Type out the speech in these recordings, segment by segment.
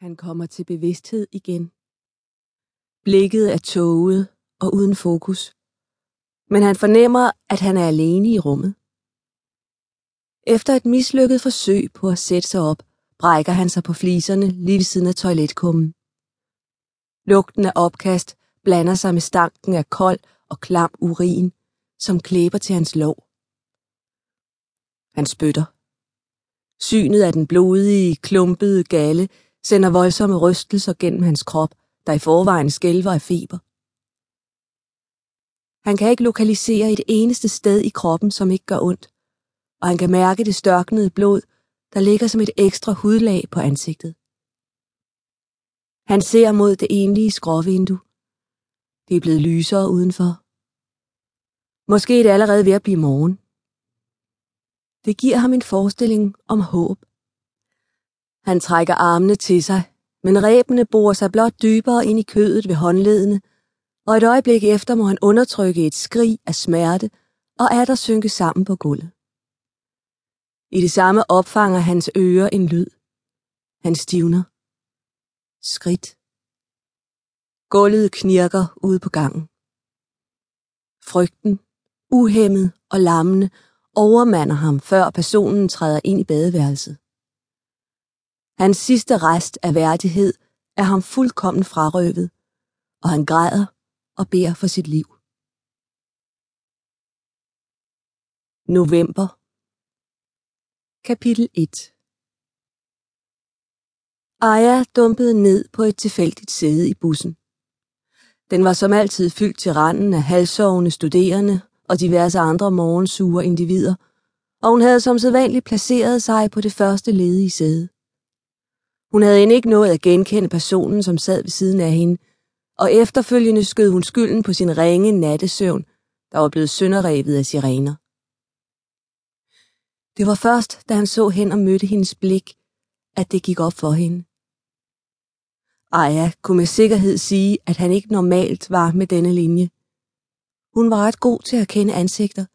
Han kommer til bevidsthed igen. Blikket er tåget og uden fokus. Men han fornemmer, at han er alene i rummet. Efter et mislykket forsøg på at sætte sig op, brækker han sig på fliserne lige ved siden af toiletkummen. Lugten af opkast blander sig med stanken af kold og klam urin, som klæber til hans lov. Han spytter. Synet af den blodige, klumpede galle sender voldsomme rystelser gennem hans krop, der i forvejen skælver af feber. Han kan ikke lokalisere et eneste sted i kroppen, som ikke gør ondt, og han kan mærke det størknede blod, der ligger som et ekstra hudlag på ansigtet. Han ser mod det enlige skråvindue. Det er blevet lysere udenfor. Måske er det allerede ved at blive morgen. Det giver ham en forestilling om håb. Han trækker armene til sig, men rebene borer sig blot dybere ind i kødet ved håndledene, og et øjeblik efter må han undertrykke et skrig af smerte og er der synke sammen på gulvet. I det samme opfanger hans ører en lyd. Han stivner. Skridt. Gulvet knirker ude på gangen. Frygten, uhemmet og lammende, overmander ham, før personen træder ind i badeværelset. Hans sidste rest af værdighed er ham fuldkommen frarøvet, og han græder og beder for sit liv. November Kapitel 1 Aya dumpede ned på et tilfældigt sæde i bussen. Den var som altid fyldt til randen af halvsovende studerende og diverse andre morgensure individer, og hun havde som sædvanligt placeret sig på det første ledige sæde. Hun havde end ikke nået at genkende personen, som sad ved siden af hende, og efterfølgende skød hun skylden på sin ringe nattesøvn, der var blevet sønderrevet af sirener. Det var først, da han så hen og mødte hendes blik, at det gik op for hende. Aja kunne med sikkerhed sige, at han ikke normalt var med denne linje. Hun var ret god til at kende ansigter,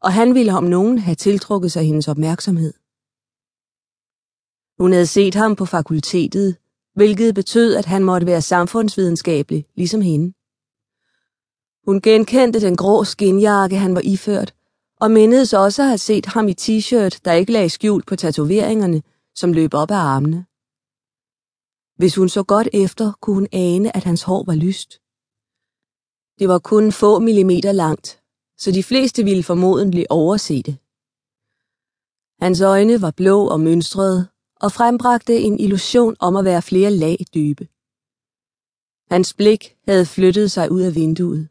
og han ville om nogen have tiltrukket sig hendes opmærksomhed. Hun havde set ham på fakultetet, hvilket betød, at han måtte være samfundsvidenskabelig, ligesom hende. Hun genkendte den grå skinjakke, han var iført, og mindedes også at have set ham i t-shirt, der ikke lagde skjult på tatoveringerne, som løb op ad armene. Hvis hun så godt efter, kunne hun ane, at hans hår var lyst. Det var kun få millimeter langt, så de fleste ville formodentlig overse det. Hans øjne var blå og mønstrede, og frembragte en illusion om at være flere lag dybe. Hans blik havde flyttet sig ud af vinduet.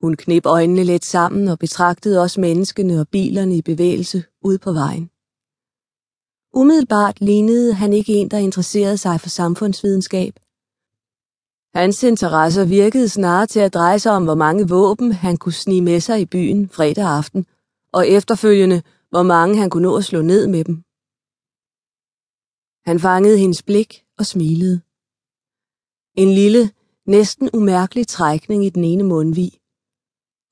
Hun knep øjnene let sammen og betragtede også menneskene og bilerne i bevægelse ude på vejen. Umiddelbart lignede han ikke en, der interesserede sig for samfundsvidenskab. Hans interesser virkede snarere til at dreje sig om, hvor mange våben han kunne snige med sig i byen fredag aften, og efterfølgende, hvor mange han kunne nå at slå ned med dem. Han fangede hendes blik og smilede. En lille, næsten umærkelig trækning i den ene mundvig,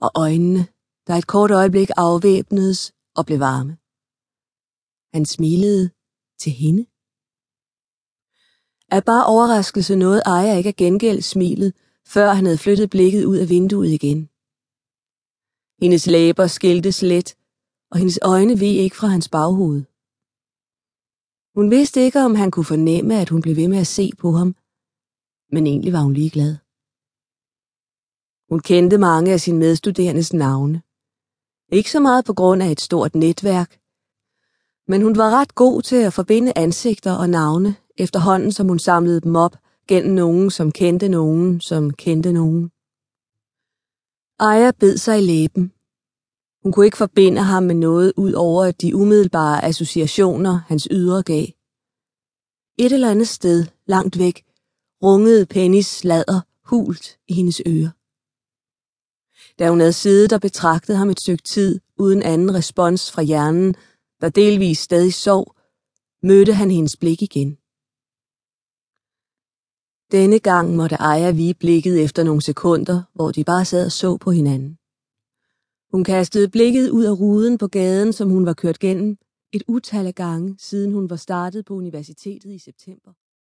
og øjnene, der et kort øjeblik afvæbnedes og blev varme. Han smilede til hende. Af bare overraskelse nåede Aya ikke at gengælde smilet, før han havde flyttet blikket ud af vinduet igen. Hendes læber skiltes let, og hendes øjne veg ikke fra hans baghoved. Hun vidste ikke, om han kunne fornemme, at hun blev ved med at se på ham, men egentlig var hun ligeglad. Hun kendte mange af sine medstuderendes navne. Ikke så meget på grund af et stort netværk, men hun var ret god til at forbinde ansigter og navne, efterhånden som hun samlede dem op gennem nogen, som kendte nogen, som kendte nogen. Aya bed sig i læben. Hun kunne ikke forbinde ham med noget ud over de umiddelbare associationer, hans ydre gav. Et eller andet sted, langt væk, rungede Pennys sladder hult i hendes ører. Da hun havde siddet og betragtet ham et stykke tid uden anden respons fra hjernen, der delvis stadig sov, mødte han hendes blik igen. Denne gang måtte Aya vige blikket efter nogle sekunder, hvor de bare sad og så på hinanden. Hun kastede blikket ud af ruden på gaden, som hun var kørt gennem, et utal af gange, siden hun var startet på universitetet i september.